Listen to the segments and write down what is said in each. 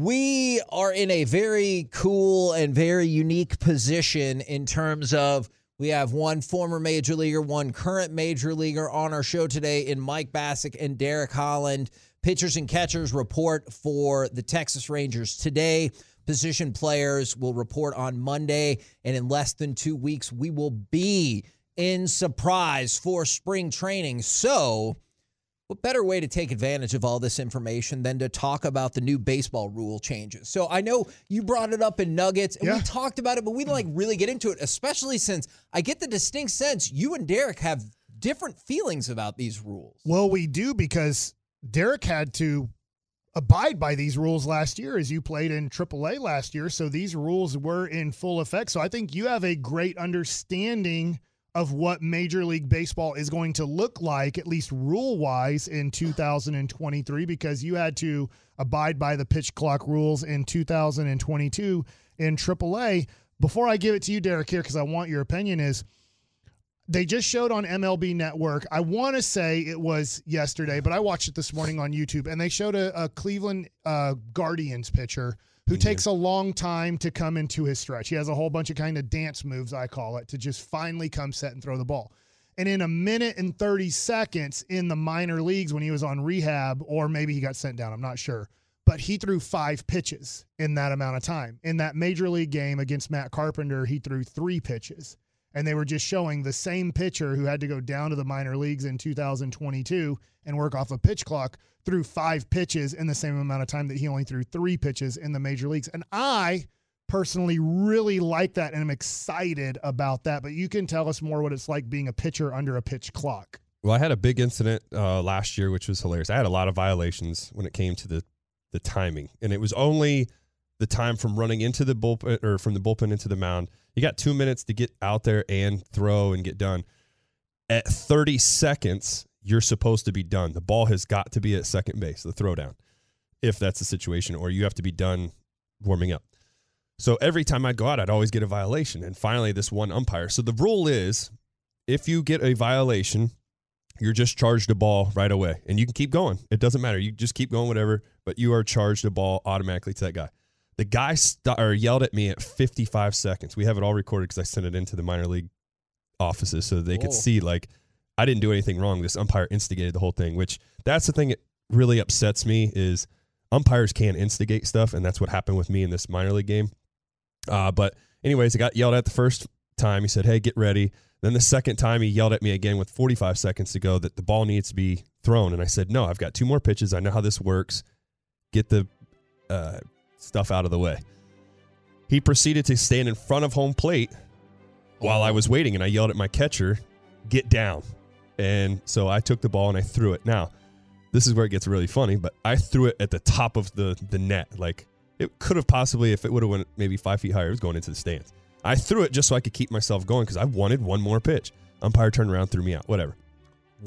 We are in a very cool and very unique position in terms of we have one former major leaguer, one current major leaguer on our show today in Mike Bacsik and Derek Holland. Pitchers and catchers report for the Texas Rangers today. Position players will report on Monday. And in less than two weeks, we will be in surprise for spring training. So, what better way to take advantage of all this information than to talk about the new baseball rule changes? So I know you brought it up in Nuggets and Yeah. we talked about it, but we didn't like really get into it, especially since I get the distinct sense you and Derek have different feelings about these rules. Well, we do because Derek had to abide by these rules last year as you played in AAA last year. So these rules were in full effect. So I think you have a great understanding of what Major League Baseball is going to look like, at least rule wise, in 2023, because you had to abide by the pitch clock rules in 2022 in AAA. Before I give it to you, Derek, here, because I want your opinion, is they just showed on MLB Network. I want to say it was yesterday, but I watched it this morning on YouTube, and they showed a, a Cleveland uh, Guardians pitcher who takes a long time to come into his stretch. He has a whole bunch of kind of dance moves, I call it, to just finally come set and throw the ball. And in a minute and 30 seconds in the minor leagues when he was on rehab, or maybe he got sent down, I'm not sure. But he threw five pitches in that amount of time. In that major league game against Matt Carpenter, he threw three pitches and they were just showing the same pitcher who had to go down to the minor leagues in 2022 and work off a pitch clock threw five pitches in the same amount of time that he only threw three pitches in the major leagues. And I personally really like that and I'm excited about that. But you can tell us more what it's like being a pitcher under a pitch clock. Well, I had a big incident uh, last year, which was hilarious. I had a lot of violations when it came to the the timing, and it was only the time from running into the bullpen or from the bullpen into the mound. You got two minutes to get out there and throw and get done. At 30 seconds, you're supposed to be done. The ball has got to be at second base, the throwdown, if that's the situation, or you have to be done warming up. So every time I'd go out, I'd always get a violation. And finally, this one umpire. So the rule is if you get a violation, you're just charged a ball right away and you can keep going. It doesn't matter. You just keep going, whatever, but you are charged a ball automatically to that guy. The guy st- or yelled at me at 55 seconds. We have it all recorded because I sent it into the minor league offices so they could Whoa. see, like, I didn't do anything wrong. This umpire instigated the whole thing, which that's the thing that really upsets me is umpires can instigate stuff. And that's what happened with me in this minor league game. Uh, but anyways, I got yelled at the first time. He said, "Hey, get ready." Then the second time, he yelled at me again with 45 seconds to go that the ball needs to be thrown, and I said, "No, I've got two more pitches. I know how this works. Get the uh, stuff out of the way." He proceeded to stand in front of home plate while I was waiting, and I yelled at my catcher, "Get down!" And so I took the ball and I threw it. Now, this is where it gets really funny, but I threw it at the top of the the net, like it could have possibly, if it would have went maybe five feet higher, it was going into the stands. I threw it just so I could keep myself going because I wanted one more pitch. Umpire turned around, threw me out, whatever.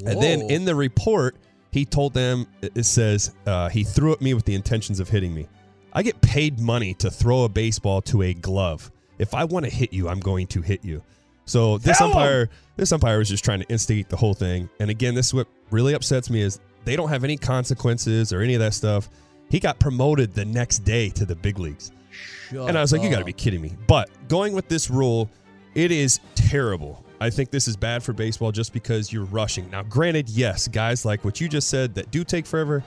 And then in the report, he told them it it says uh, he threw at me with the intentions of hitting me. I get paid money to throw a baseball to a glove. If I want to hit you, I'm going to hit you. So this umpire, this umpire was just trying to instigate the whole thing. And again, this is what really upsets me is they don't have any consequences or any of that stuff. He got promoted the next day to the big leagues. Shut And I was like, you got to be kidding me. But going with this rule, it is terrible. I think this is bad for baseball just because you're rushing. Now, granted, yes, guys like what you just said that do take forever,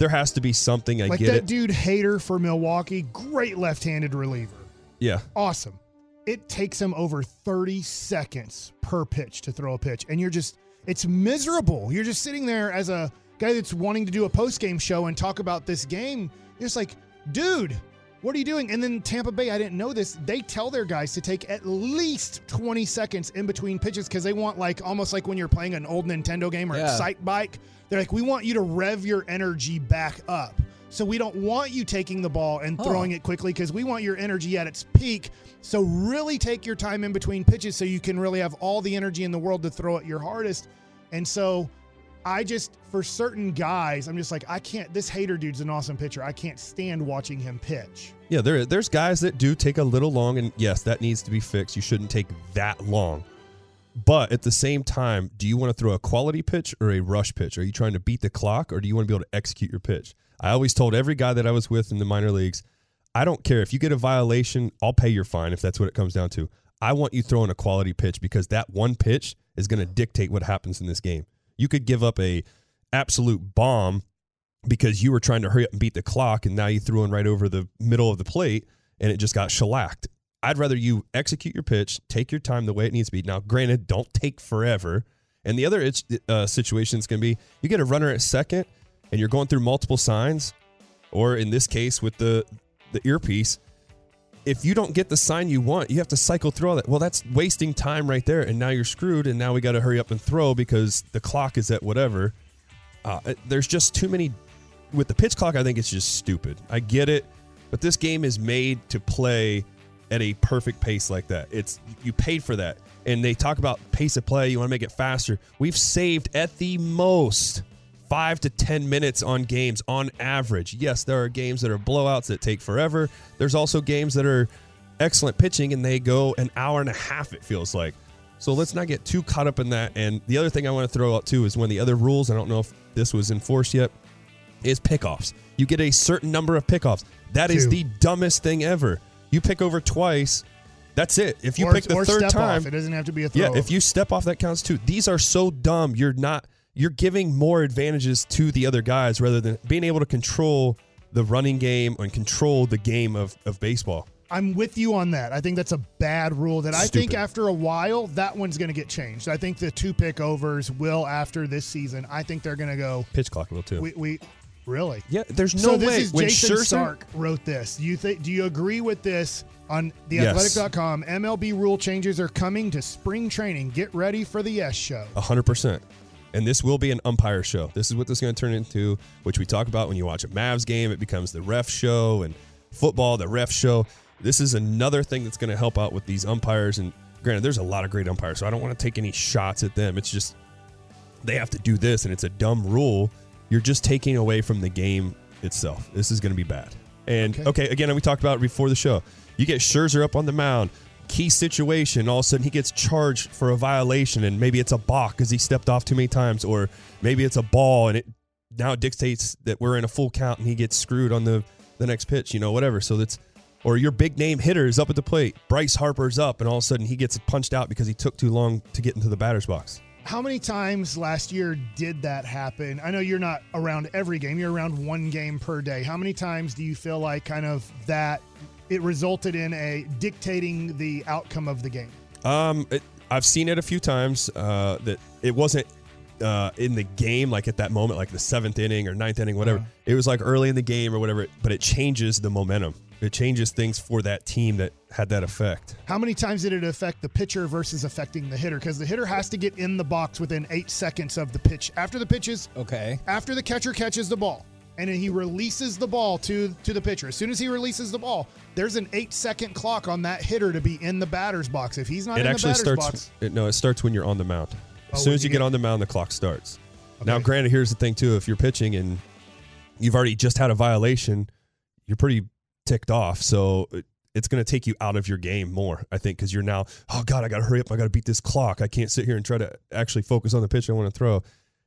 there has to be something. I like get that it. dude Hader for Milwaukee, great left-handed reliever. yeah. Awesome. It takes him over 30 seconds per pitch to throw a pitch. And you're just It's miserable. You're just sitting there as a guy that's wanting to do a post game show and talk about this game. You're just like, dude, what are you doing? And then Tampa Bay, I didn't know this. They tell their guys to take at least 20 seconds in between pitches because they want like almost like when you're playing an old Nintendo game or Yeah. Excitebike. They're like, we want you to rev your energy back up. So we don't want you taking the ball and Huh. throwing it quickly because we want your energy at its peak. So really take your time in between pitches so you can really have all the energy in the world to throw at your hardest. And so I just, for certain guys, I'm just like, I can't. This Hader dude's an awesome pitcher. I can't stand watching him pitch. Yeah, there there's guys that do take a little long, and yes, that needs to be fixed. You shouldn't take that long. But at the same time, do you want to throw a quality pitch or a rush pitch? Are you trying to beat the clock or do you want to be able to execute your pitch? I always told every guy that I was with in the minor leagues, I don't care if you get a violation, I'll pay your fine if that's what it comes down to. I want you throwing a quality pitch because that one pitch is going to dictate what happens in this game. You could give up a absolute bomb because you were trying to hurry up and beat the clock and now you threw one right over the middle of the plate and it just got shellacked. I'd rather you execute your pitch, take your time the way it needs to be. Now, granted, don't take forever. And the other uh, situation is going to be you get a runner at second and you're going through multiple signs, or in this case with the the earpiece, if you don't get the sign you want, you have to cycle through all that. Well, that's wasting time right there, and now you're screwed. And now we got to hurry up and throw because the clock is at whatever. Uh, there's just too many with the pitch clock. I think it's just stupid. I get it, but this game is made to play at a perfect pace like that. It's you paid for that, and they talk about pace of play. You want to make it faster. We've saved at the most five to 10 minutes on games on average. Yes, there are games that are blowouts that take forever. There's also games that are excellent pitching and they go an hour and a half, it feels like. So let's not get too caught up in that. And the other thing I want to throw out too is one of the other rules, I don't know if this was enforced yet, is pickoffs. You get a certain number of pickoffs. That is Two. the dumbest thing ever. You pick over twice, that's it. If you or, pick the third time, off. It doesn't have to be a throw. yeah, if you step off, that counts too. These are so dumb. You're not. You're giving more advantages to the other guys rather than being able to control the running game and control the game of, of baseball. I'm with you on that. I think that's a bad rule that I think after a while that one's going to get changed. I think the two pick overs will after this season. I think they're going to go. Pitch clock will too. We, we really. yeah, there's no so this way is when Jason Scherzer. Stark wrote this. Do you think? Do you agree with this? On Yes. theathletic.com, MLB rule changes are coming to spring training. Get ready for the yes show. hundred percent. And this will be an umpire show. This is what this is going to turn into, which we talk about when you watch a Mavs game. It becomes the ref show and football, the ref show. This is another thing that's going to help out with these umpires. And granted, there's a lot of great umpires, so I don't want to take any shots at them. It's just they have to do this, and it's a dumb rule. You're just taking away from the game itself. This is going to be bad. And Okay. okay, again, we talked about it before the show. You get Scherzer up on the mound, key situation. All of a sudden, he gets charged for a violation, and maybe it's a balk because he stepped off too many times, or maybe it's a ball, and it now dictates that we're in a full count, and he gets screwed on the the next pitch. You know, whatever. So that's or your big name hitter is up at the plate. Bryce Harper's up, and all of a sudden he gets punched out because he took too long to get into the batter's box. How many times last year did that happen? I know you're not around every game, you're around one game per day. How many times do you feel like kind of that it resulted in a dictating the outcome of the game? Um, it, I've seen it a few times. Uh, that it wasn't uh, in the game, like at that moment, like the seventh inning or ninth inning, whatever. It was like early in the game or whatever. But it changes the momentum. It changes things for that team that had that effect. How many times did it affect the pitcher versus affecting the hitter? Because the hitter has to get in the box within eight seconds of the pitch. After the pitches, Okay. after the catcher catches the ball and then he releases the ball to to the pitcher. As soon as he releases the ball, there's an eight second clock on that hitter to be in the batter's box. If he's not it in the actually batter's starts. box, It, no, it starts when you're on the mound. Oh, As soon as you get get- on the mound, the clock starts. Now, granted, here's the thing too: if you're pitching and you've already just had a violation, you're pretty ticked off. So it- it's going to take you out of your game more, I think, because you're now, oh god, I got to hurry up, I got to beat this clock. I can't sit here and try to actually focus on the pitch I want to throw.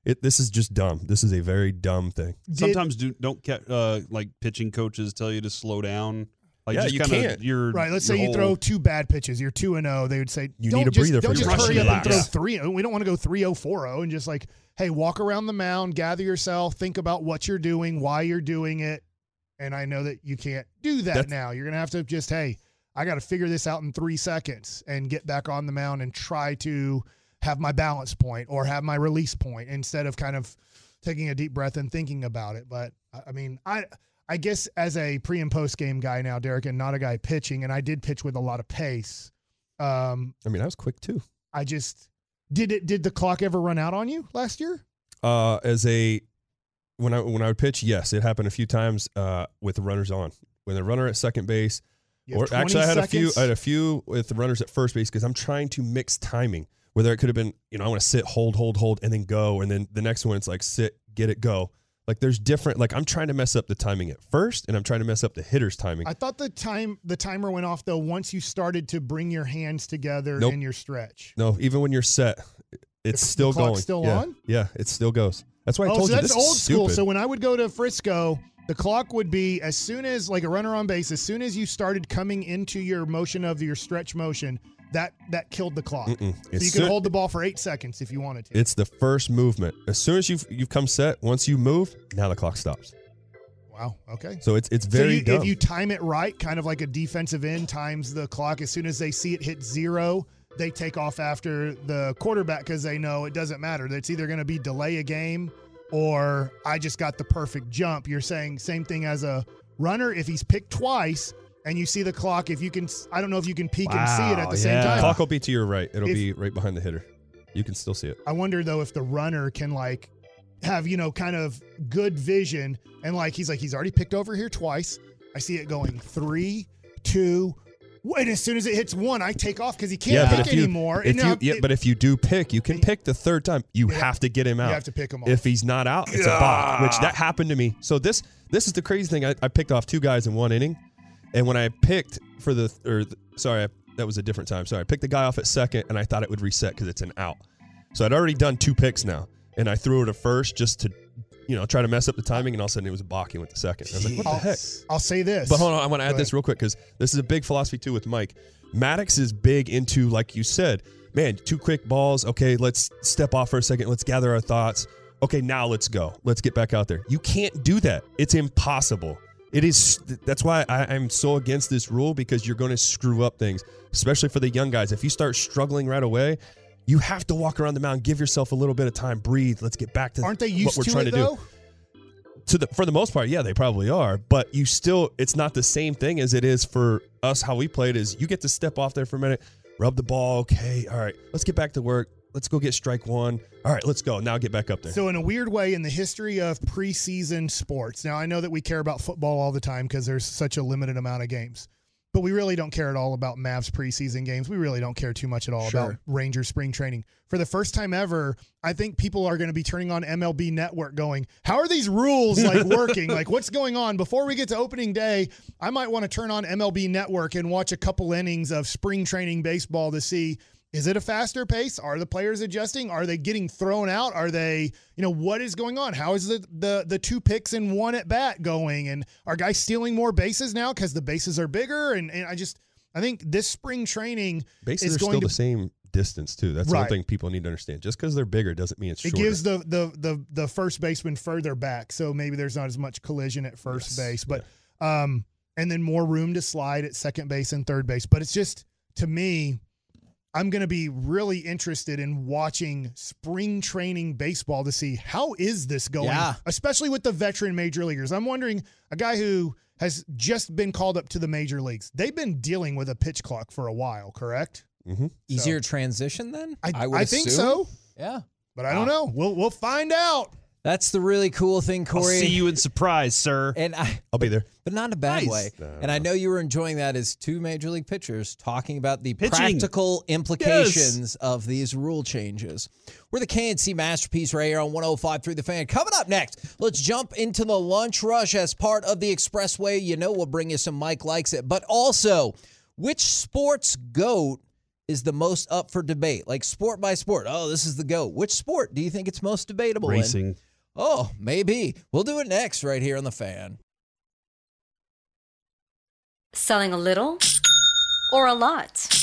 It, this is just dumb. This is a very dumb thing. Did- Sometimes do don't ca- uh, like pitching coaches tell you to slow down. Like Yeah, just you kinda can't. Your Right. Let's your say you whole- throw two bad pitches. You're two and zero. They would say You don't need a just, breather Don't for just your hurry rushing up and throw backs. three. We don't want to go three zero four zero and just like hey, walk around the mound, gather yourself, think about what you're doing, why you're doing it. And I know that you can't do that That's- now. You're gonna have to just hey, I got to figure this out in three seconds and get back on the mound and try to have my balance point or have my release point instead of kind of taking a deep breath and thinking about it. But I- mean, I I guess as a pre and post game guy now, Derek, and not a guy pitching, and I did pitch with a lot of pace. Um, I mean, I was quick too. I just did it. Did the clock ever run out on you last year? Uh, as a when I when I would pitch, yes, it happened a few times uh, with the runners on. When the runner at second base, or actually, I had a few. I had a few with the runners at first base because I'm trying to mix timing. Whether it could have been, you know, I want to sit, hold, hold, hold, and then go, and then the next one it's like sit, get it, go. Like there's different. Like I'm trying to mess up the timing at first, and I'm trying to mess up the hitter's timing. I thought the time the timer went off though once you started to bring your hands together Nope. in your stretch. no, even when you're set, it's The still clock's going. still yeah. on? Yeah, it still goes. That's why I oh, told so you that's this is old school. So when I would go to Frisco, the clock would be as soon as like a runner on base, as soon as you started coming into your motion of your stretch motion, that that killed the clock. Mm-mm. So It's you could hold the ball for eight seconds if you wanted to. It's the first movement. As soon as you've you've come set, once you move, now the clock stops. wow. Okay. So it's it's So very you, dumb. if you time it right, kind of like a defensive end times the clock, as soon as they see it hit zero, they take off after the quarterback because they know it doesn't matter. It's either going to be delay a game or I just got the perfect jump. You're saying same thing as a runner. If he's picked twice and you see the clock, if you can, I don't know if you can peek and see it at Wow, the same time. clock will be to your right. It'll If- be right behind the hitter. You can still see it. I wonder though if the runner can like have you know kind of good vision and like he's like he's already picked over here twice. I see it going three, two. And as soon as it hits one, I take off because he can't pick if you, anymore. if And now you, yeah, it- but if you do pick, you can pick the third time. You Yeah. have to get him out. you have to pick him off. If he's not out, it's a balk, which that happened to me. So this this is the crazy thing. I, I picked off two guys in one inning, and when I picked for the or sorry, I, that was a different time. Sorry, I picked the guy off at second, and I thought it would reset because it's an out. So I'd already done two picks now, and I threw it at first just to, you know, try to mess up the timing, and all of a sudden it was a balking with the second. I was like, what the I'll, heck? I'll say this. But hold on, I want to add this real quick because this is a big philosophy too with Mike. Maddux is big into, like you said, man, two quick balls. Okay, let's step off for a second. Let's gather our thoughts. Okay, now let's go. Let's get back out there. You can't do that. It's impossible. It is. That's why I, I'm so against this rule because you're going to screw up things, especially for the young guys. If you start struggling right away, you have to walk around the mound, give yourself a little bit of time, breathe. Let's get back to Aren't they what used we're to trying it to do though? to the for the most part, yeah, they probably are. But you still, it's not the same thing as it is for us. How we played is you get to step off there for a minute, rub the ball. Okay, all right, let's get back to work. Let's go get strike one. All right, let's go. Now get back up there. So, in a weird way, in the history of preseason sports, now I know that we care about football all the time because there's such a limited amount of games, but we really don't care at all about Mavs preseason games. We really don't care too much at all about Sure. Ranger spring training. For the first time ever, I think people are going to be turning on MLB Network going, How are these rules like working? like, what's going on? Before we get to opening day, I might want to turn on MLB Network and watch a couple innings of spring training baseball to see is it a faster pace? Are the players adjusting? Are they getting thrown out? Are they, you know, what is going on? How is the the the two picks and one at bat going? And are guys stealing more bases now because the bases are bigger? And, and I just I think this spring training Bases is are going still to the same distance too. That's Right. one thing people need to understand. Just because they're bigger doesn't mean it's it shorter. gives the, the the the first baseman further back, so maybe there's not as much collision at first Yes, base, but um, and then more room to slide at second base and third base. But it's just to me, I'm going to be really interested in watching spring training baseball to see how is this going, Yeah. especially with the veteran major leaguers. I'm wondering a guy who has just been called up to the major leagues. They've been dealing with a pitch clock for a while, correct? Mhm. Easier transition then? I, would I think so, Yeah. but I don't know. We'll we'll find out. That's the really cool thing, I'll Corey. see you in surprise, sir. And I, I'll be there. but not in a bad Nice. way. No. And I know you were enjoying that as two major league pitchers talking about the Pitching. practical implications of these rule changes. We're the KNC masterpiece right here on 105 through the fan. Coming up next, let's jump into the lunch rush as part of the expressway. You know we'll bring you some Mike likes it, but also which sports goat is the most up for debate? Like sport by sport. Oh, this is the goat. Which sport do you think it's most debatable in? Oh, maybe. We'll do it next right here on the fan. Selling a little or a lot?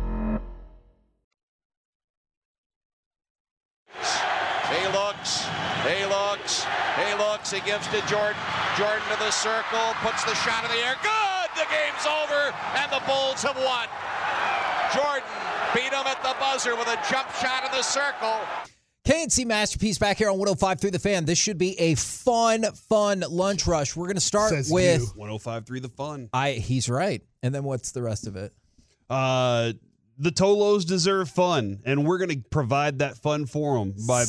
he gives to Jordan. Jordan to the circle, puts the shot in the air. Good! The game's over, and the Bulls have won. Jordan beat him at the buzzer with a jump shot in the circle. KNC Masterpiece back here on 105 through the fan. This should be a fun, fun lunch rush. We're going to start Says with you. 1053 The Fun. I. He's right. And then what's the rest of it? Uh, the Tolos deserve fun, and we're going to provide that fun for them by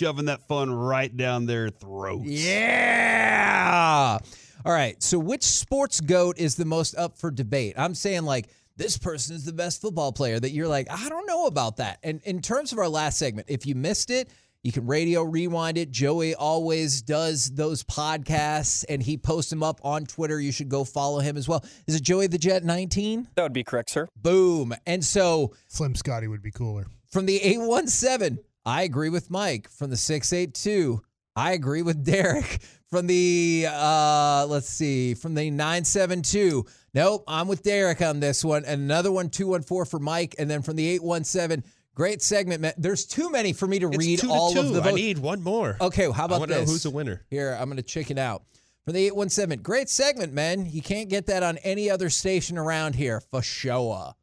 shoving that fun right down their throats. Yeah. All right. So, which sports goat is the most up for debate? I'm saying like this person is the best football player. That you're like, I don't know about that. And in terms of our last segment, if you missed it. You can radio rewind it. Joey always does those podcasts and he posts them up on Twitter. You should go follow him as well. Is it Joey the Jet 19? That would be correct, sir. Boom. And so Slim Scotty would be cooler. from the 817, I agree with Mike. From the 682, I agree with Derek. From the uh let's see, from the 972, nope, I'm with Derek on this one. And another one 214 for Mike and then from the 817, great segment. man. There's too many for me to It's read to all of the I need one more. Okay, how I about know this? who's the winner. Here, I'm going to chicken out. From the 817, great segment, man. You can't get that on any other station around here for sure.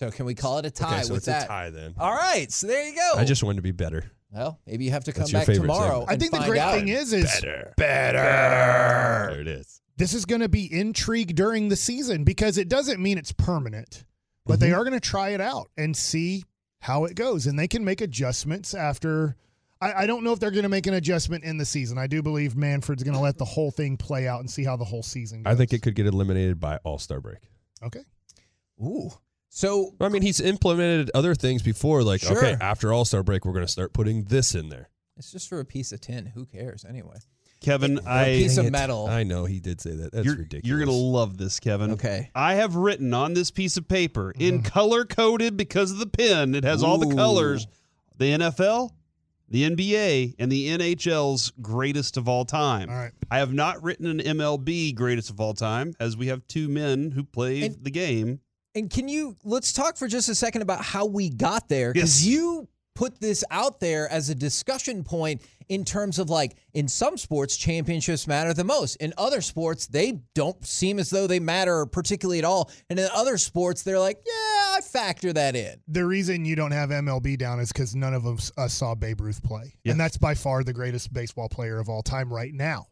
So can we call it a tie okay, so with it's that? a tie then. All right, so there you go. I just wanted to be better. Well, maybe you have to come That's back favorite tomorrow. segment. I and think the great out. thing is, is Better. better. There it is. This is going to be intrigue during the season because it doesn't mean it's permanent, but Mm-hmm. they are going to try it out and see how it goes, and they can make adjustments after. I, I don't know if they're going to make an adjustment in the season. I do believe Manfred's going to let the whole thing play out and see how the whole season goes. I think it could get eliminated by All Star break. Okay. Ooh. So I mean, he's implemented other things before, like Sure. okay, after All Star break, we're going to start putting this in there. it's just for a piece of tin. Who cares anyway? Kevin, Or a I piece Dang of it. metal. I know he did say that. That's you're, ridiculous. You're gonna love this, Kevin. Okay. I have written on this piece of paper mm-hmm. in color coded because of the pen. It has all the colors. The NFL, the NBA, and the NHL's greatest of all time. All right. I have not written an MLB greatest of all time, as we have two men who play And- the game. And can you let's talk for just a second about how we got there? Because Yes. you put this out there as a discussion point in terms of like in some sports championships matter the most in other sports they don't seem as though they matter particularly at all and in other sports they're like yeah i factor that in The reason you don't have MLB down is because none of us us saw Babe Ruth play, Yeah. and that's by far the greatest baseball player of all time right now.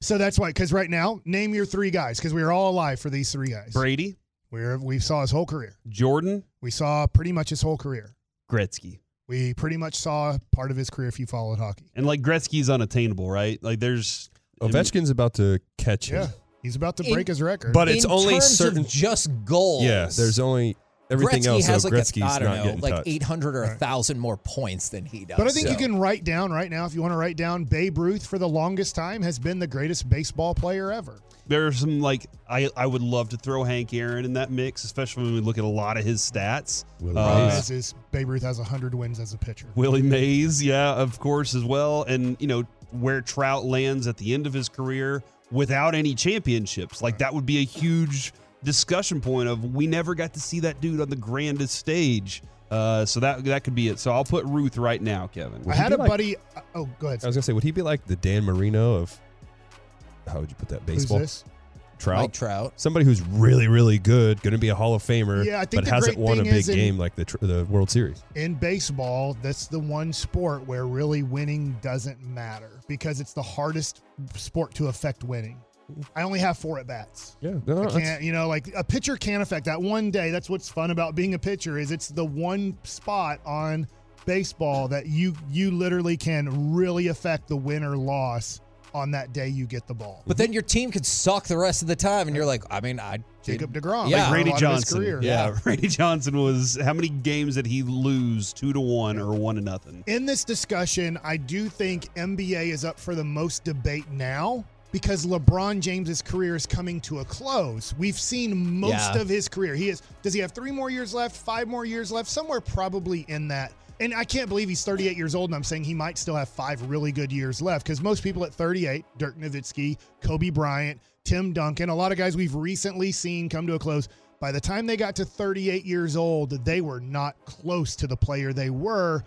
So that's why, because right now, name your three guys, because we are all alive for these three guys. Brady, We're, we saw his whole career. Jordan, We saw pretty much his whole career. Gretzky. We pretty much saw part of his career if you followed hockey. And like Gretzky's unattainable, right? Like there's Ovechkin's about to catch him. Yeah, he's about to In- break his record. But it's in only terms certain. of just goals Yeah, there's only everything Gretzky else. has so like Gretzky's a, I don't not know, getting like touched. 800 or a Right. 1000 more points than he does But I think you can write down right now, if you want to write down, Babe Ruth for the longest time has been the greatest baseball player ever. there are some like I I would love to throw Hank Aaron in that mix, especially when we look at a lot of his stats. Willie Problem Uh, is, is Babe Ruth has 100 wins as a pitcher. Willie Mays, yeah, of course, as well. And, you know, where Trout lands at the end of his career without any championships. Like, that would be a huge discussion point of we never got to see that dude on the grandest stage. Uh, so that that could be it. So I'll put Ruth right now, Kevin. I had a like- buddy. uh, oh, go ahead. I was gonna say, would he be like the Dan Marino of how would you put that Who's baseball? this? Trout. Mike Trout. Somebody who's really, really good, going to be a Hall of Famer, Yeah, I think but hasn't won a big is in- game like the the World Series. In baseball, that's the one sport where really winning doesn't matter because it's the hardest sport to affect winning. I only have four at bats. Yeah, no, I can't, you know, like a pitcher can affect that one day. That's what's fun about being a pitcher is it's the one spot on baseball that you you literally can really affect the win or loss on that day you get the ball. But then your team could suck the rest of the time, and you're like, I mean, I Jacob did- DeGrom, Yeah. like Randy a lot of his Johnson. career. Yeah, Randy Johnson was how many games did he lose two to one or one to nothing? in this discussion, I do think NBA is up for the most debate now because LeBron James's career is coming to a close. We've seen most Yeah. of his career. He is does he have 3 more years left, 5 more years left, somewhere probably in that. And I can't believe he's 38 years old and I'm saying he might still have 5 really good years left cuz most people at 38, Dirk Nowitzki, Kobe Bryant, Tim Duncan, a lot of guys we've recently seen come to a close by the time they got to 38 years old, they were not close to the player they were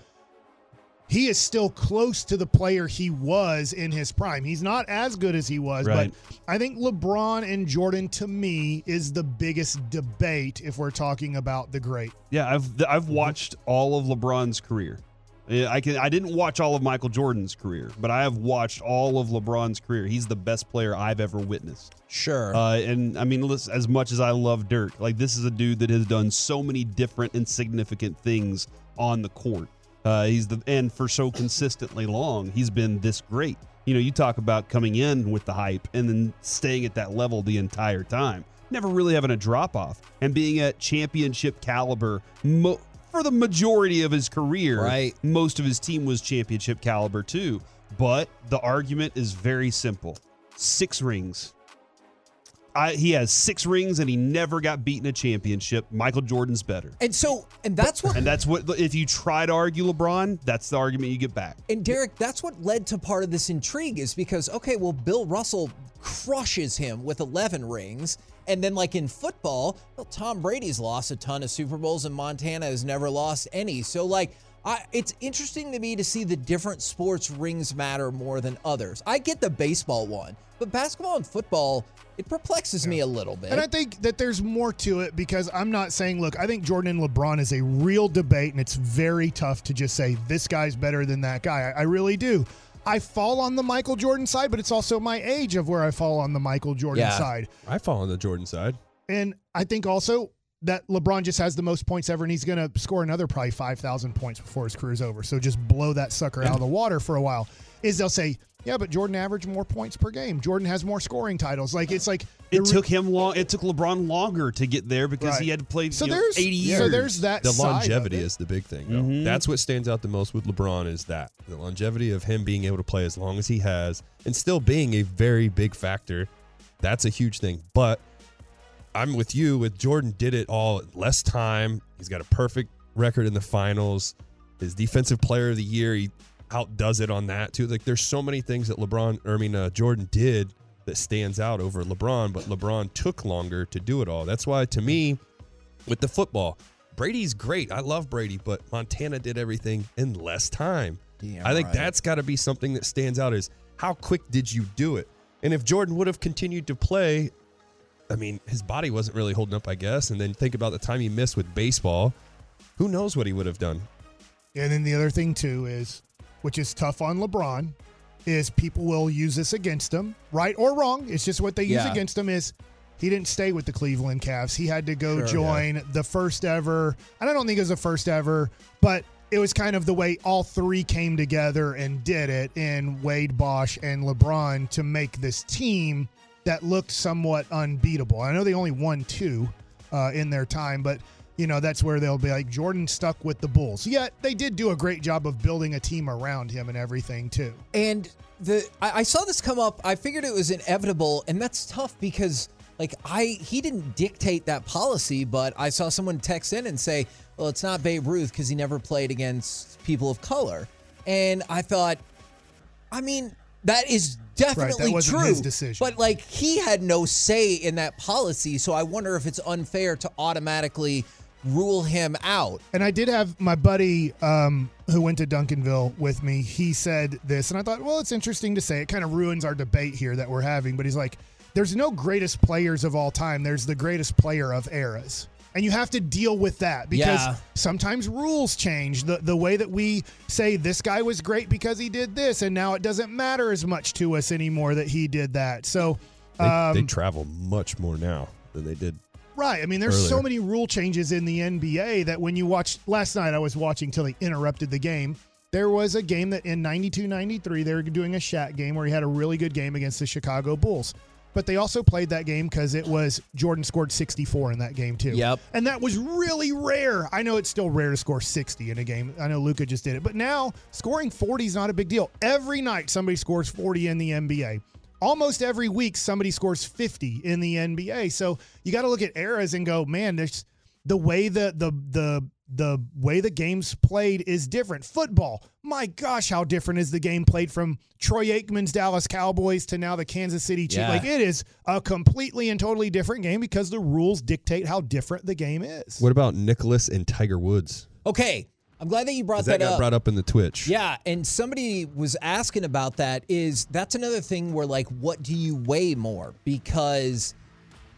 he is still close to the player he was in his prime. He's not as good as he was, Right. but I think LeBron and Jordan to me is the biggest debate if we're talking about the great. Yeah, I've I've watched all of LeBron's career. Yeah, I can I didn't watch all of Michael Jordan's career, but I have watched all of LeBron's career. He's the best player I've ever witnessed. Sure. Uh, and I mean, as much as I love Dirk, like this is a dude that has done so many different and significant things on the court. Uh, he's the and for so consistently long, he's been this great. You know, you talk about coming in with the hype and then staying at that level the entire time, never really having a drop off, and being at championship caliber mo- for the majority of his career. Right. Most of his team was championship caliber too. But the argument is very simple: six rings. I, he has six rings and he never got beaten a championship. Michael Jordan's better. and so, and that's what And that's what, if you try to argue LeBron, that's the argument you get back. And Derek, that's what led to part of this intrigue is because, okay, well, Bill Russell crushes him with 11 rings. And then, like in football, well, Tom Brady's lost a ton of Super Bowls and Montana has never lost any. So, like, I, it's interesting to me to see the different sports rings matter more than others. I get the baseball one, but basketball and football, it perplexes me a little bit. And I think that there's more to it because I'm not saying, look, I think Jordan and LeBron is a real debate, and it's very tough to just say this guy's better than that guy. I, I really do. I fall on the Michael Jordan side, but it's also my age of where I fall on the Michael Jordan Yeah. side. I fall on the Jordan side. And I think also that LeBron just has the most points ever, and he's going to score another probably 5,000 points before his career is over. So just blow that sucker out of the water for a while. Is they'll say, yeah, but Jordan averaged more points per game. Jordan has more scoring titles. Like, it's like. It re- took him long. It took LeBron longer to get there because Right. he had to play So you know, there's- 80 so there's that The side of longevity it. is the big thing. Though. Mhm. That's what stands out the most with LeBron is that the longevity of him being able to play as long as he has and still being a very big factor. That's a huge thing. But I'm with you. With Jordan, did it all less time. He's got a perfect record in the finals. His defensive player of the year, he outdoes it on that too. Like there's so many things that LeBron, I mean uh, Jordan did that stands out over LeBron, but LeBron took longer to do it all. That's why to me, with the football, Brady's great. I love Brady, but Montana did everything in less time. Yeah, I think right. that's got to be something that stands out is how quick did you do it? And if Jordan would have continued to play, I mean, his body wasn't really holding up, I guess. And then think about the time he missed with baseball. Who knows what he would have done? And then the other thing too is, which is tough on LeBron, is people will use this against him, right or wrong. It's just what they use against him is he didn't stay with the Cleveland Cavs. He had to go Sure, join the first ever. And I don't think it was the first ever, but it was kind of the way all three came together and did it in Wade, Bosh, and LeBron to make this team that looked somewhat unbeatable. I know they only won two uh, in their time, but you know that's where they'll be like Jordan stuck with the Bulls. Yet they did do a great job of building a team around him and everything too. And the I, I saw this come up. I figured it was inevitable, and that's tough because like I he didn't dictate that policy, but I saw someone text in and say, "Well, it's not Babe Ruth because he never played against people of color," and I thought, I mean, that is definitely wasn't true. his decision. But like he had no say in that policy, so I wonder if it's unfair to automatically rule him out. And I did have my buddy um, who went to Duncanville with me. He said this, and I thought, well, it's interesting to say. It kind of ruins our debate here that we're having. But he's like, there's no greatest players of all time. There's the greatest player of eras. And you have to deal with that because Yeah. sometimes rules change. The the way that we say this guy was great because he did this, and now it doesn't matter as much to us anymore that he did that. So They, um, they travel much more now than they did. Right. I mean, there's so many rule changes in the NBA that when you watch last night, I was watching till they interrupted the game. There was a game that in 92 93, they were doing a Shaq game where he had a really good game against the Chicago Bulls. But they also played that game because it was Jordan scored 64 in that game, too. Yep. And that was really rare. I know it's still rare to score 60 in a game. I know Luka just did it. But now scoring 40 is not a big deal. Every night, somebody scores 40 in the NBA almost every week somebody scores 50 in the NBA. So you got to look at eras and go, man, there's the way the the the the way the game's played is different. Football, my gosh, how different is the game played from Troy Aikman's Dallas Cowboys to now the Kansas City Chiefs? Yeah. Like it is a completely and totally different game because the rules dictate how different the game is. What about Nicklaus and Tiger Woods? Okay, I'm glad that you brought that, that got up. brought up in the Twitch. Yeah, and somebody was asking about that. Is that's another thing where like, what do you weigh more? Because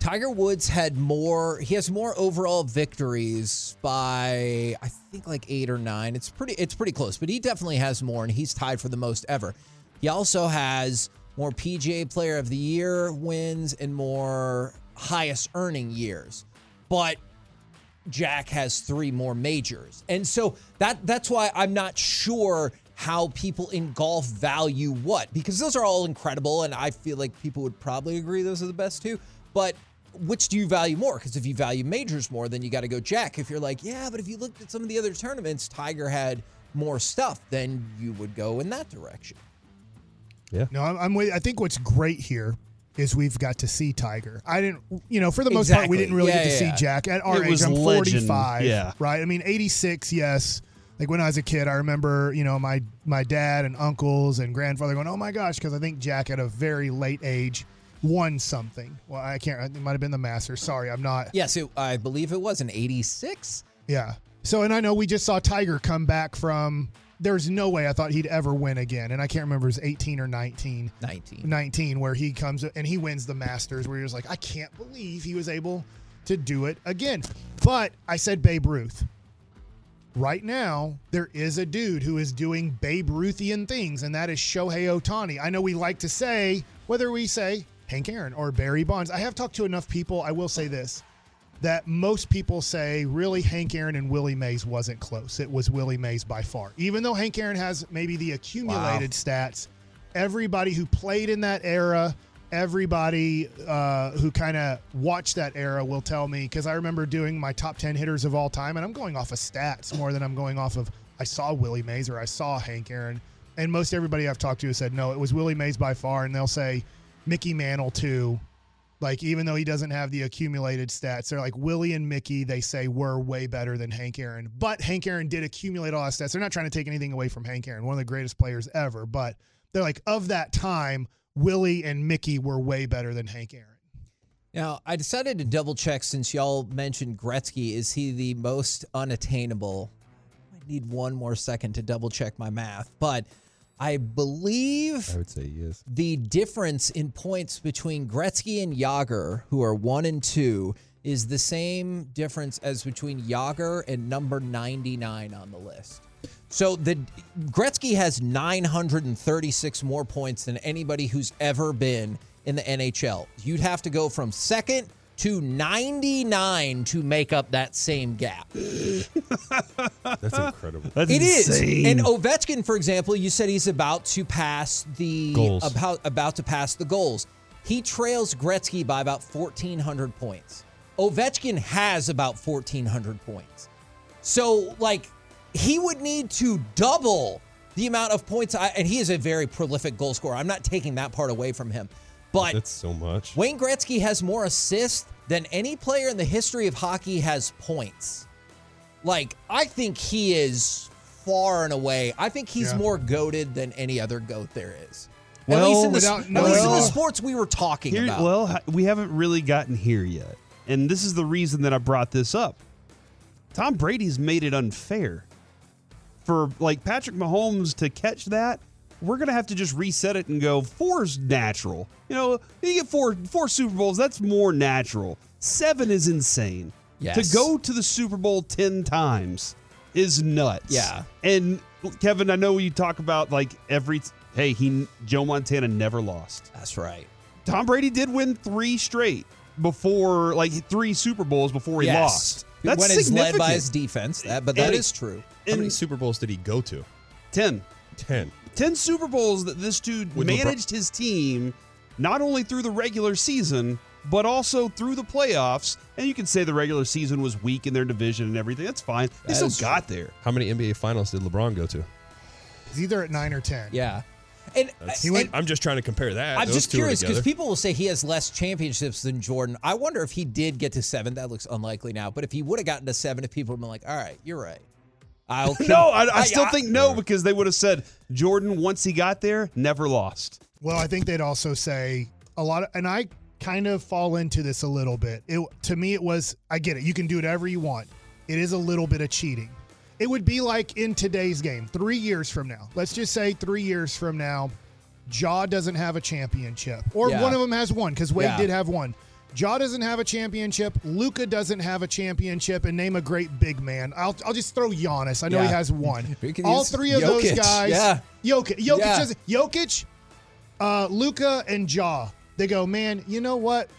Tiger Woods had more. He has more overall victories by I think like eight or nine. It's pretty. It's pretty close, but he definitely has more, and he's tied for the most ever. He also has more PGA Player of the Year wins and more highest earning years. But Jack has three more majors. And so that that's why I'm not sure how people in golf value what because those are all incredible and I feel like people would probably agree those are the best two. But which do you value more? Because if you value majors more, then you got to go Jack. If you're like, yeah, but if you looked at some of the other tournaments, Tiger had more stuff, then you would go in that direction. Yeah. No, I'm, I'm with. I think what's great here is we've got to see Tiger. I didn't, you know, for the most part, we didn't really Yeah, get to yeah, see yeah. Jack at our It age. I'm legend, 45. yeah. Right. I mean, 86. Yes. Like when I was a kid, I remember, you know, my my dad and uncles and grandfather going, "Oh my gosh," because I think Jack at a very late age won something. Well, I can't. It might have been the Masters. Sorry, I'm not. Yes, it, I believe it was an 86. Yeah. So, and I know we just saw Tiger come back from. There's no way I thought he'd ever win again, and I can't remember if it was 18 or 19. 19. 19 where he comes and he wins the Masters where he was like, I can't believe he was able to do it again. But I said Babe Ruth. Right now, there is a dude who is doing Babe Ruthian things, and that is Shohei Ohtani. I know we like to say, whether we say Hank Aaron or Barry Bonds, I have talked to enough people, I will say this, that most people say really Hank Aaron and Willie Mays wasn't close. It was Willie Mays by far. Even though Hank Aaron has maybe the accumulated stats, everybody who played in that era, everybody uh, who kind of watched that era will tell me because I remember doing my top 10 hitters of all time, and I'm going off of stats more than I'm going off of I saw Willie Mays or I saw Hank Aaron. And most everybody I've talked to has said, no, it was Willie Mays by far. And they'll say Mickey Mantle too. Like, even though he doesn't have the accumulated stats, they're like Willie and Mickey, they say were way better than Hank Aaron. But Hank Aaron did accumulate all that stats. They're not trying to take anything away from Hank Aaron, one of the greatest players ever. But they're like, of that time, Willie and Mickey were way better than Hank Aaron. Now, I decided to double check since y'all mentioned Gretzky. Is he the most unattainable? I need one more second to double check my math, but I believe I would say he is. the difference in points between Gretzky and Jagr, who are one and two, is the same difference as between Jagr and number 99 on the list. So the Gretzky has 936 more points than anybody who's ever been in the NHL. You'd have to go from second to 99 to make up that same gap. That's incredible. That's It is, insane. And Ovechkin, for example, you said he's about to pass the Goals. about about to pass the goals. He trails Gretzky by about 1400 points. Ovechkin has about 1400 points. So like he would need to double the amount of points I, and he is a very prolific goal scorer. I'm not taking that part away from him. But That's so much. Wayne Gretzky has more assists than any player in the history of hockey has points. Like, I think he is far and away. I think he's Yeah. more goaded than any other goat there is. at Well, least in the, without- at least in the sports we were talking Here- about. well, we haven't really gotten here yet. And this is the reason that I brought this up. Tom Brady's made it unfair. For like Patrick Mahomes to catch that, we're gonna have to just reset it and go four's natural. You know, you get four four Super Bowls, that's more natural. Seven is insane. Yes. To go to the Super Bowl ten times is nuts. Yeah. And Kevin, I know you talk about like every hey, he Joe Montana never lost. That's right. Tom Brady did win three straight before, like three Super Bowls before he Yes. lost. That's when it's led by his defense, that, but that And- is true. How many Super Bowls did he go to? 10. Ten. 10 Super Bowls that this dude With LeBron- managed his team not only through the regular season, but also through the playoffs. And you can say the regular season was weak in their division and everything. That's fine. They That still is got there. How many NBA Finals did LeBron go to? He's either at nine or ten. Yeah. And, That's- uh, and- I'm just trying to compare that. I'm Those just curious because people will say he has less championships than Jordan. I wonder if he did get to seven. That looks unlikely now. But if he would have gotten to seven, if people would have been like, all right, you're right. I'll No, I, I still I- think no because they would have said Jordan, once he got there, never lost. Well, I think they'd also say a lot of, and I kind of fall into this a little bit. It to me, it was I get it. You can do whatever you want. It is a little bit of cheating. It would be like in today's game, three years from now. Let's just say three years from now, Ja doesn't have a championship, or Yeah. one of them has one because Wade Yeah. did have one. Ja doesn't have a championship. Luka doesn't have a championship. And name a great big man. I'll, I'll just throw Giannis. I know he has one. All three of those Jokic. guys. Yeah. Jokic. Jokic, Yeah. does- Jokic uh, Luka and Ja, they go, man, you know what?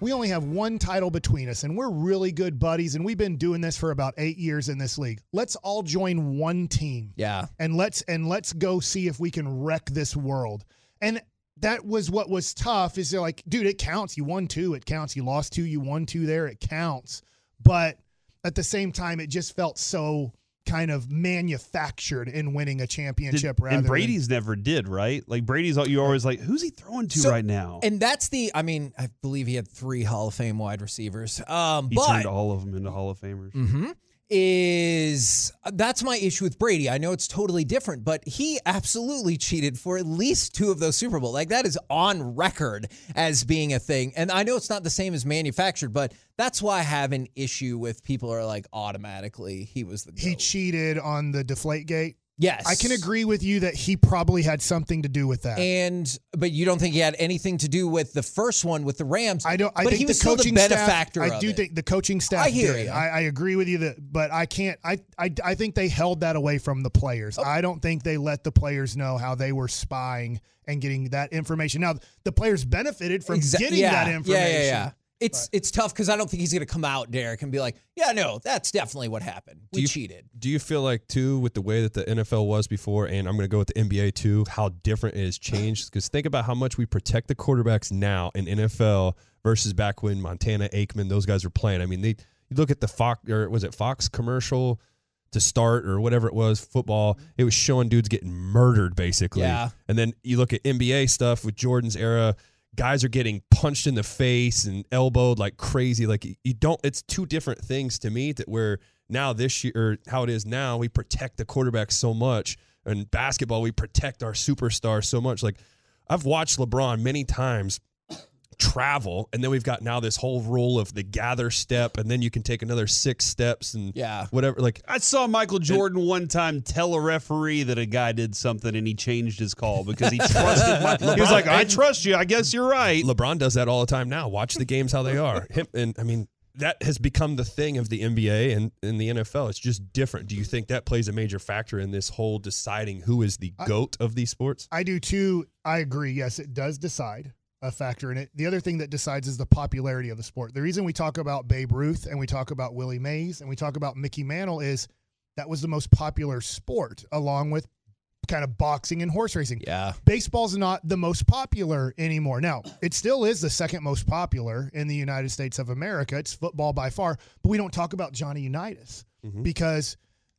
We only have one title between us, and we're really good buddies, and we've been doing this for about eight years in this league. Let's all join one team, Yeah. and let's and let's go see if we can wreck this world. And that was what was tough. Is they're like, dude, it counts. You won two, it counts. You lost two, you won two. There, it counts. But at the same time, it just felt so kind of manufactured in winning a Did- championship. rather and than- Brady's never did, right? Like Brady's, you always like, who's he throwing to So- right now? And that's the, I mean, I believe he had three Hall of Fame wide receivers. Um, he but turned all of them into Hall of Famers. Mhm. Is that's my issue with Brady. I know it's totally different, but he absolutely cheated for at least two of those Super Bowl. Like that is on record as being a thing. And I know it's not the same as manufactured, but that's why I have an issue with people are like automatically he was the he cheated on the deflate gate. Yes. I can agree with you that he probably had something to do with that. And but you don't think he had anything to do with the first one with the Rams? I don't. I but think he the was still coaching the staff. benefactor. I of do it. think the coaching staff. I hear did. you. I, I agree with you that, but I can't. I, I I think they held that away from the Oh. players. I don't think they let the players know how they were spying and getting that information. Now the players benefited from Exa- getting yeah, that information. Yeah, yeah, yeah. It's it's tough because I don't think he's going to come out, Derek, and be like, "Yeah, no, that's definitely what happened. We Do you- cheated." Do you feel like too with the way that the NFL was before, and I'm going to go with the NBA too, how different it has changed? Because think about how much we protect the quarterbacks now in NFL versus back when Montana, Aikman, those guys were playing. I mean, they you look at the Fox or was it Fox commercial to start or whatever it was football. It was showing dudes getting murdered basically. Yeah. And then you look at NBA stuff with Jordan's era. Guys are getting punched in the face and elbowed like crazy. Like you don't. It's two different things to me. That where now this year, or how it is now, we protect the quarterback so much. And basketball, we protect our superstar so much. Like I've watched LeBron many times travel, and then we've got now this whole rule of the gather step, and then you can take another six steps and Yeah. whatever. Like I saw Michael Jordan one time tell a referee that a guy did something and he changed his call because he trusted my. He was like, "I trust you. I guess you're right." LeBron does that all the time now. Watch the games how they are. Him and I mean that has become the thing of the NBA and in the NFL. It's just different. Do you think that plays a major factor in this whole deciding who is the goat of these sports? I do too. I agree. Yes, it does decide a factor in it. The other thing that decides is the popularity of the sport. The reason we talk about Babe Ruth and we talk about Willie Mays and we talk about Mickey Mantle is that was the most popular sport along with kind of boxing and horse racing. Yeah. Baseball's not the most popular anymore. Now, it still is the second most popular in the United States of America. It's football by far, but we don't talk about Johnny Unitas mm-hmm. because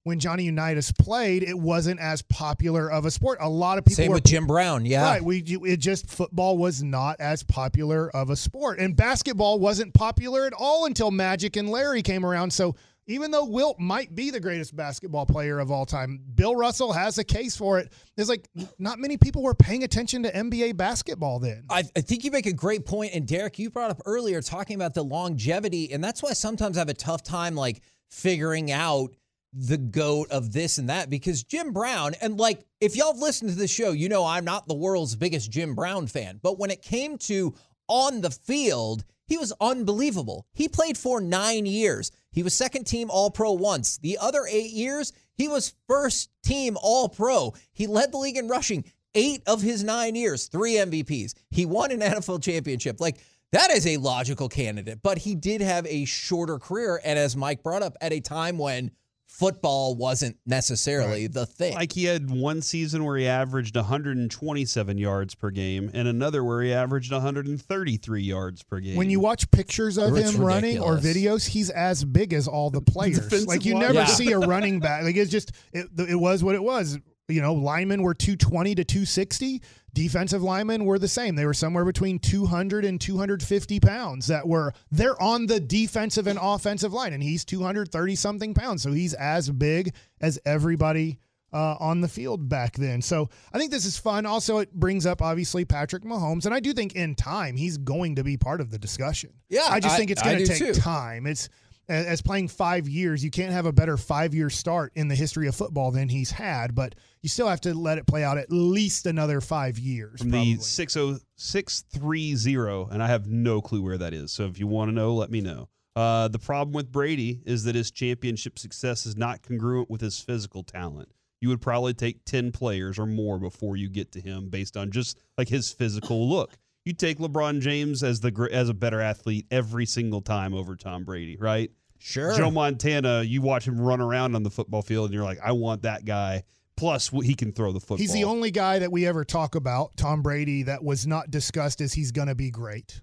when Johnny Unitas played, it wasn't as popular of a sport. A lot of people Same were with Jim Brown. Yeah. Right. We it just football was not as popular of a sport, and basketball wasn't popular at all until Magic and Larry came around. So even though Wilt might be the greatest basketball player of all time, Bill Russell has a case for it. There's like not many people were paying attention to NBA basketball then. I, I think you make a great point, and Derek, you brought up earlier talking about the longevity, and that's why sometimes I have a tough time like figuring out the goat of this and that because Jim Brown, and like if y'all have listened to the show, you know I'm not the world's biggest Jim Brown fan, but when it came to on the field, he was unbelievable. He played for nine years. He was second team All Pro once. The other eight years, he was first team All Pro. He led the league in rushing eight of his nine years, three MVPs. He won an NFL championship. Like, that is a logical candidate, but he did have a shorter career. And as Mike brought up, at a time when football wasn't necessarily the thing. Like he had one season where he averaged 127 yards per game, and another where he averaged 133 yards per game. When you watch pictures of It's him running or videos, he's as big as all the players. Defensive like you line. never Yeah. see a running back. Like it's just it, it was what it was. You know, linemen were 220 to 260. Defensive linemen were the same. They were somewhere between 200 and 250 pounds that were they're on the defensive and offensive line and he's 230 something pounds. So he's as big as everybody uh, on the field back then. So I think this is fun. Also, it brings up obviously Patrick Mahomes, and I do think in time he's going to be part of the discussion. Yeah, I just I- think it's going to take too. time. It's as playing five years, you can't have a better five year start in the history of football than he's had, but you still have to let it play out at least another five years. from probably. the 60630, and I have no clue where that is. So if you want to know, let me know. Uh, the problem with Brady is that his championship success is not congruent with his physical talent. You would probably take 10 players or more before you get to him based on just like his physical look. You take LeBron James as the as a better athlete every single time over Tom Brady, right? Sure. Joe Montana, you watch him run around on the football field and you're like, I want that guy. Plus, he can throw the football. He's the only guy that we ever talk about, Tom Brady, that was not discussed as he's going to be great.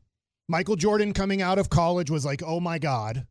Michael Jordan coming out of college was like, oh my God.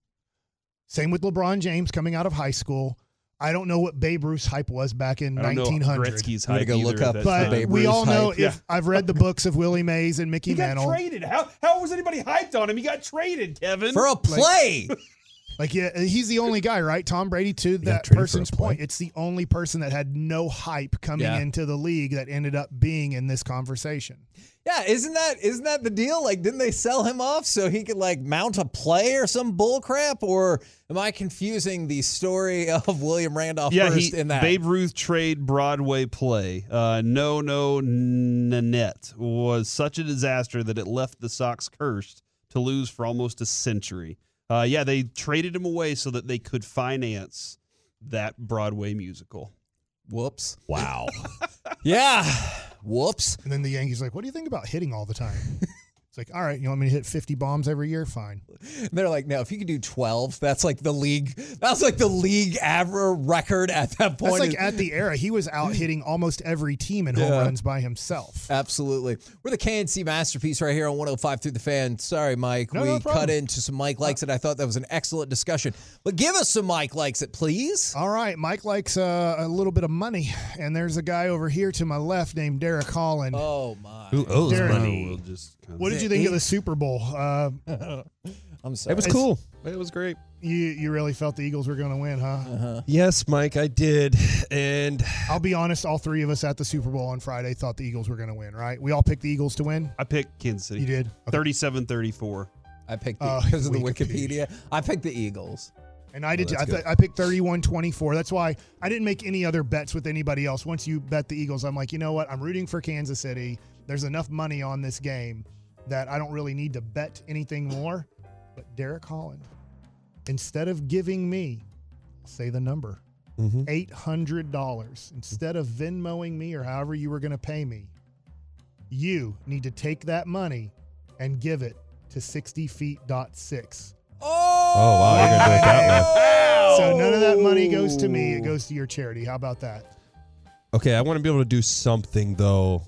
Same with LeBron James coming out of high school. I don't know what Babe Ruth's hype was back in I don't know 1900. Gretzky's I'm gonna hype go look up But. Babe we all know hype. if I've read the books of Willie Mays and Mickey He got Mantle. traded. How how was anybody hyped on him? He got traded, Kevin. For a play. Like yeah, he's the only guy, right? Tom Brady to that traded person's point. It's the only person that had no hype coming Yeah. into the league that ended up being in this conversation. Yeah, isn't that isn't that the deal? Like, didn't they sell him off so he could like mount a play or some bull crap? Or am I confusing the story of William Randolph yeah, first he, in that? Babe Ruth trade Broadway play. Uh, no, no, Nanette was such a disaster that it left the Sox cursed to lose for almost a century. Uh, yeah, they traded him away so that they could finance that Broadway musical. Whoops. Wow. Yeah. Whoops. And then the Yankees like, what do you think about hitting all the time? it's like, all right, you want me to hit 50 bombs every year? Fine. And they're like, no, if you could do twelve, that's like the league. That's like the league average record at that point. That's like at the era, he was out hitting almost every team in home runs by himself. Absolutely. We're the KNC masterpiece right here on 105 through the fan. Sorry, Mike. No, we no cut into some Mike likes it. I thought that was an excellent discussion. But give us some Mike likes it, please. All right, Mike likes uh, a little bit of money, and there's a guy over here to my left named Derek Holland. Oh my. Who owes Derek. money? We'll just kind of- what did you think of the Super Bowl? Uh, I'm sorry. It was It's- cool. It was great. You you really felt the Eagles were going to win, huh? Uh-huh. Yes, Mike, I did. And I'll be honest, all three of us at the Super Bowl on Friday thought the Eagles were going to win, right? We all picked the Eagles to win. I picked Kansas City. You did? Okay. 37 34. I picked Uh, the, because of the Wikipedia. Wikipedia. I picked the Eagles. And I did. too. I, that's th- good. I picked 31-24. That's why I didn't make any other bets with anybody else. Once you bet the Eagles, I'm like, you know what? I'm rooting for Kansas City. There's enough money on this game that I don't really need to bet anything more. But Derek Holland, instead of giving me, say the number, Mhm. eight hundred dollars instead of Venmoing me or however you were going to pay me, you need to take that money and give it to 60 feet dot six. Oh, Oh, wow, you're gonna do it that way. So none of that money goes to me. It goes to your charity. How about that? Okay, I want to be able to do something though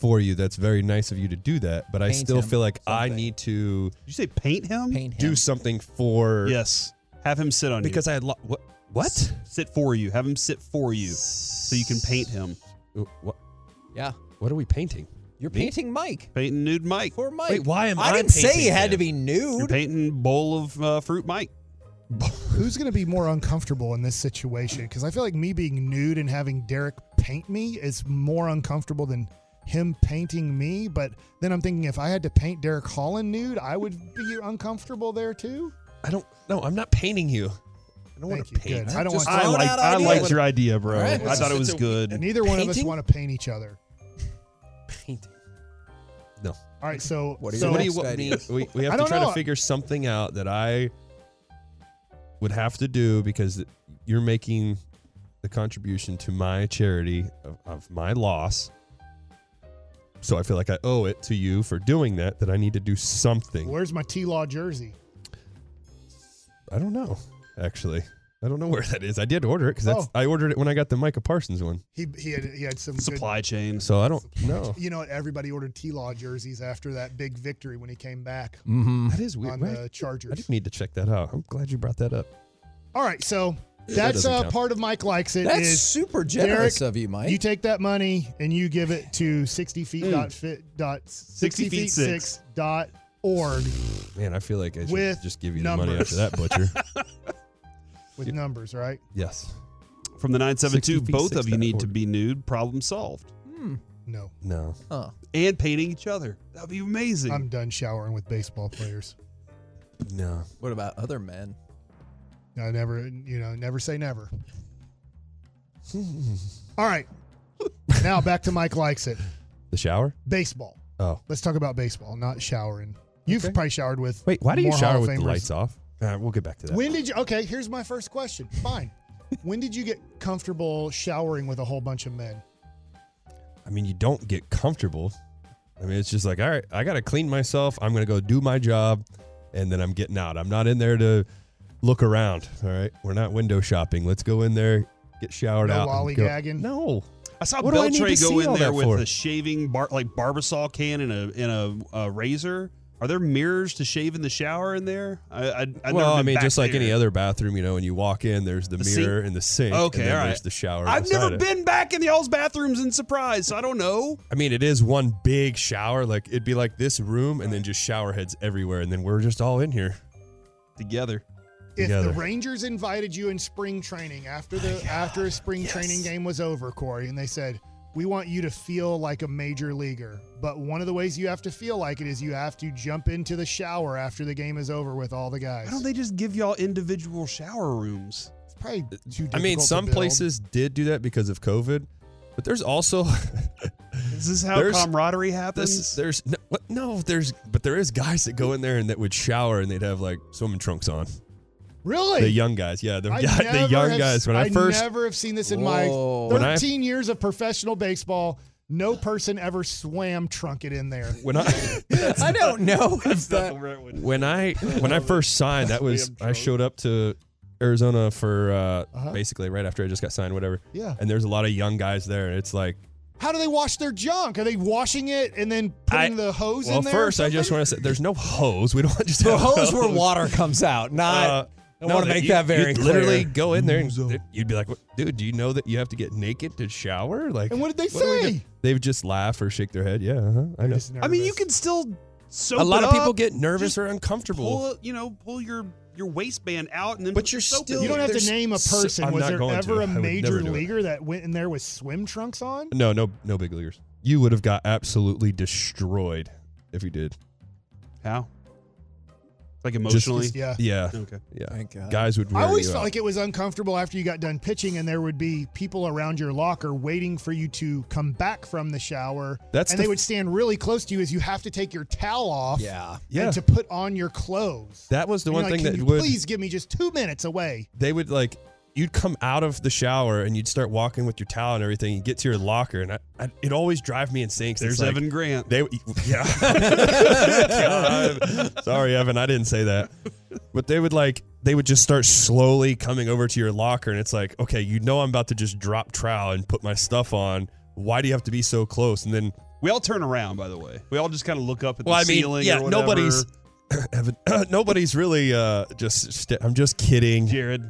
for you. That's very nice of you to do that, but I Paint still him feel like I something. need to Did you say paint him? Paint him. do something for Yes. Have him sit on you. because. I had lo- what what S- sit for you. Have him sit for you so you can paint him. what Yeah. what are we painting? You're Me? painting Mike. Painting nude Mike. For Mike. Wait, why am I I didn't say painting he had him? to be You're nude. painting bowl of uh, fruit Mike. Who's going to be more uncomfortable in this situation? Because I feel like me being nude and having Derek paint me is more uncomfortable than him painting me. But then I'm thinking if I had to paint Derek Holland nude, I would be uncomfortable there too. I don't no, I'm not painting you. I don't want Thank to you. paint. Good. I don't Just want I like I ideas. liked your idea, bro. All right. I thought it was It's a- good. Neither one of us want to paint each other. painting. No. All right, so What are so your what do you next want me? We, we have to try know. to figure something out that I would have to do because you're making the contribution to my charity of, of my loss. So I feel like I owe it to you for doing that. That I need to do something. where's my T Law jersey? I don't know. Actually, I don't know where that is. I did order it because Oh. I ordered it when I got the Micah Parsons one. He he had he had some good- Supply chain. So I don't know. you know what? Everybody ordered T Law jerseys after that big victory when he came back Mm-hmm. That is weird. on right? the I Chargers. didn't need to check that out. I'm glad you brought that up. All right, so That that's doesn't uh, count. part of Mike likes it. That's is super generous Derek, of you, Mike. You take that money and you give it to 60 feet dot fit dot 60 feet six dot org Man, I feel like I should just give you the money after that, Butcher. with numbers, right? yes. From the 972, both of you need org. to be nude. Problem solved. No, No. Huh. And painting each other. That would be amazing. I'm done showering with baseball players. No. What about other men? I never, you know, never say never. All right, now back to Mike likes it. The shower? Baseball. Oh. Let's talk about baseball, not showering. You've Okay. probably showered with. Wait, why do you shower with the lights off? Uh, we'll get back to that. When did you? Okay, here's my first question. Fine. when did you get comfortable showering with a whole bunch of men? I mean, you don't get comfortable. I mean, it's just like, all right, I got to clean myself. I'm going to go do my job, and then I'm getting out. I'm not in there to look around. All right. We're not window shopping. Let's go in there, get showered No out. and lollygagging? No. I saw What do I need Beltré to go in there with for? a shaving bar, like barbasol can and a and a, a razor. Are there mirrors to shave in the shower in there? I, I I've never well, I mean, back just like any other bathroom, you know, when you walk in, there's the, The sink? mirror and the sink. Okay, and then all there's the shower. I've beside never it. been back in the y'all's bathrooms in surprise, so I don't know. I mean, it is one big shower. Like it'd be like this room, and then just shower heads everywhere, and then we're just all in here. Together. If the Rangers invited you in spring training after the after a spring training game was over, Corey, and they said, "We want you to feel like a major leaguer, but one of the ways you have to feel like it is you have to jump into the shower after the game is over with all the guys." Why don't they just give y'all individual shower rooms? It's probably too. I mean, difficult to some places did do that because of COVID, but there's also Is this how There's- camaraderie happens? this, there's no, what, no there's but there is guys that go in there and that would shower and they'd have like swimming trunks on. Really The young guys, yeah, the, I guy, the young have- guys. When I, I first never have seen this in Whoa. my When I- 13 years of professional baseball. No person ever swam trunket in there. when I I don't know if that. when I when I first signed, that was I showed up to Arizona for uh, Uh-huh. basically right after I just got signed, whatever. Yeah. And there's a lot of young guys there, and it's like How do they wash their junk? Are they washing it and then putting I- the hose well, in there? or first I just want to say there's no hose. We don't just The have hose where water comes out, not. Uh, I want to make you- that very you'd clear. Literally go in there and you'd be like, "Dude, do you know that you have to get naked to shower?" Like, And what did they do say? They would just laugh or shake their head. Yeah, uh-huh, I know. I mean, you nervous. can still soak A lot it of people get nervous just or uncomfortable. Pull, you know, pull your your waistband out and then But you're soap still- in You don't have to name a person. I'm was not there going to. ever I a would major never do it. leaguer that went in there with swim trunks on? No, no, no big leaguers. You would have got absolutely destroyed if you did. How? Like emotionally? Just- yeah. Yeah, Okay. yeah. Thank God. Guys would. I always you felt out. like it was uncomfortable after you got done pitching, and there would be people around your locker waiting for you to come back from the shower. That's and the they would stand really close to you as you have to take your towel off. Yeah. Yeah. To put on your clothes. That was the And one you're like, thing that you would. please give me just two minutes away. They would like. You'd come out of the shower and you'd start walking with your towel and everything. You get to your locker, and I, I, it always drive me insane. There's like, Evan Grant. They, yeah. Sorry, Evan. I didn't say that. But they would like, they would just start slowly coming over to your locker. And it's like, okay, you know, I'm about to just drop trowel and put my stuff on. Why do you have to be so close? And then, we all turn around, by the way. We all just kind of look up at well, the I mean, ceiling. yeah, nobody's, Evan, nobody's really uh, just, st- I'm just kidding. Jared.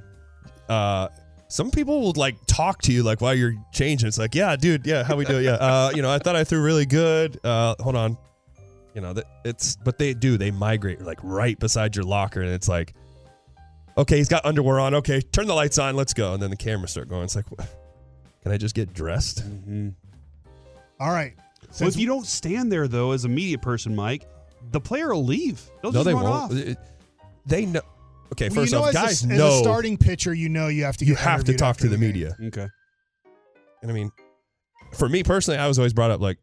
Uh some people will like talk to you like while you're changing. It's like, yeah, dude, yeah, how we do it? Yeah, uh, you know, I thought I threw really good. Uh, hold on, you know that it's, but they do they migrate like right beside your locker, and it's like, okay, he's got underwear on. Okay, turn the lights on, let's go, and then the cameras start going. It's like, what? can I just get dressed? Mm-hmm. All right. Well, if you don't stand there though, as a media person, Mike, the player will leave. They'll no, just they run won't. off. They know. Okay, well, first you know, off, as a- guys as, a starting pitcher, you know you have to you have to talk to the game. media. Okay. And I mean, for me personally, I was always brought up like,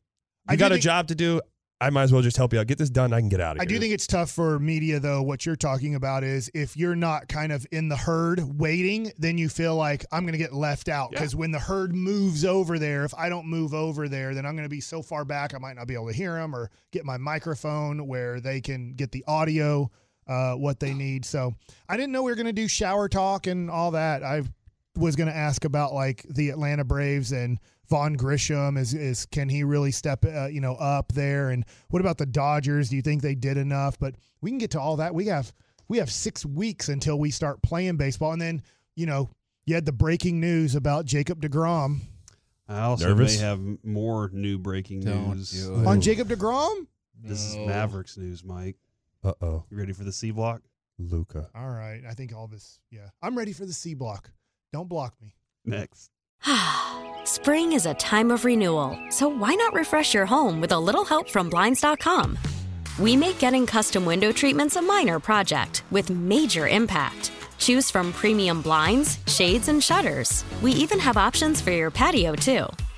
I you do got a think- job to do. I might as well just help you out. Get this done. I can get out of I here. I do think it's tough for media, though. What you're talking about is if you're not kind of in the herd waiting, then you feel like I'm going to get left out. Yeah. Because when the herd moves over there, if I don't move over there, then I'm going to be so far back, I might not be able to hear them or get my microphone where they can get the audio, uh, what they need. So I didn't know we were going to do shower talk and all that. I was going to ask about like the Atlanta Braves and Vaughn Grissom is is can he really step uh, you know up there and what about the Dodgers? Do you think they did enough? But we can get to all that. We have we have 6 weeks until we start playing baseball and then, you know, you had the breaking news about Jacob DeGrom. I also Nervous? may have more new breaking Don't news. On Jacob DeGrom? This is Mavericks news, Mike. Uh oh, You ready for the C block? Luka. All right. I think all this yeah. I'm ready for the C block. Don't block me. Next. Spring is a time of renewal, so why not refresh your home with a little help from Blinds.com? We make getting custom window treatments a minor project with major impact. Choose from premium blinds, shades, and shutters. We even have options for your patio, too.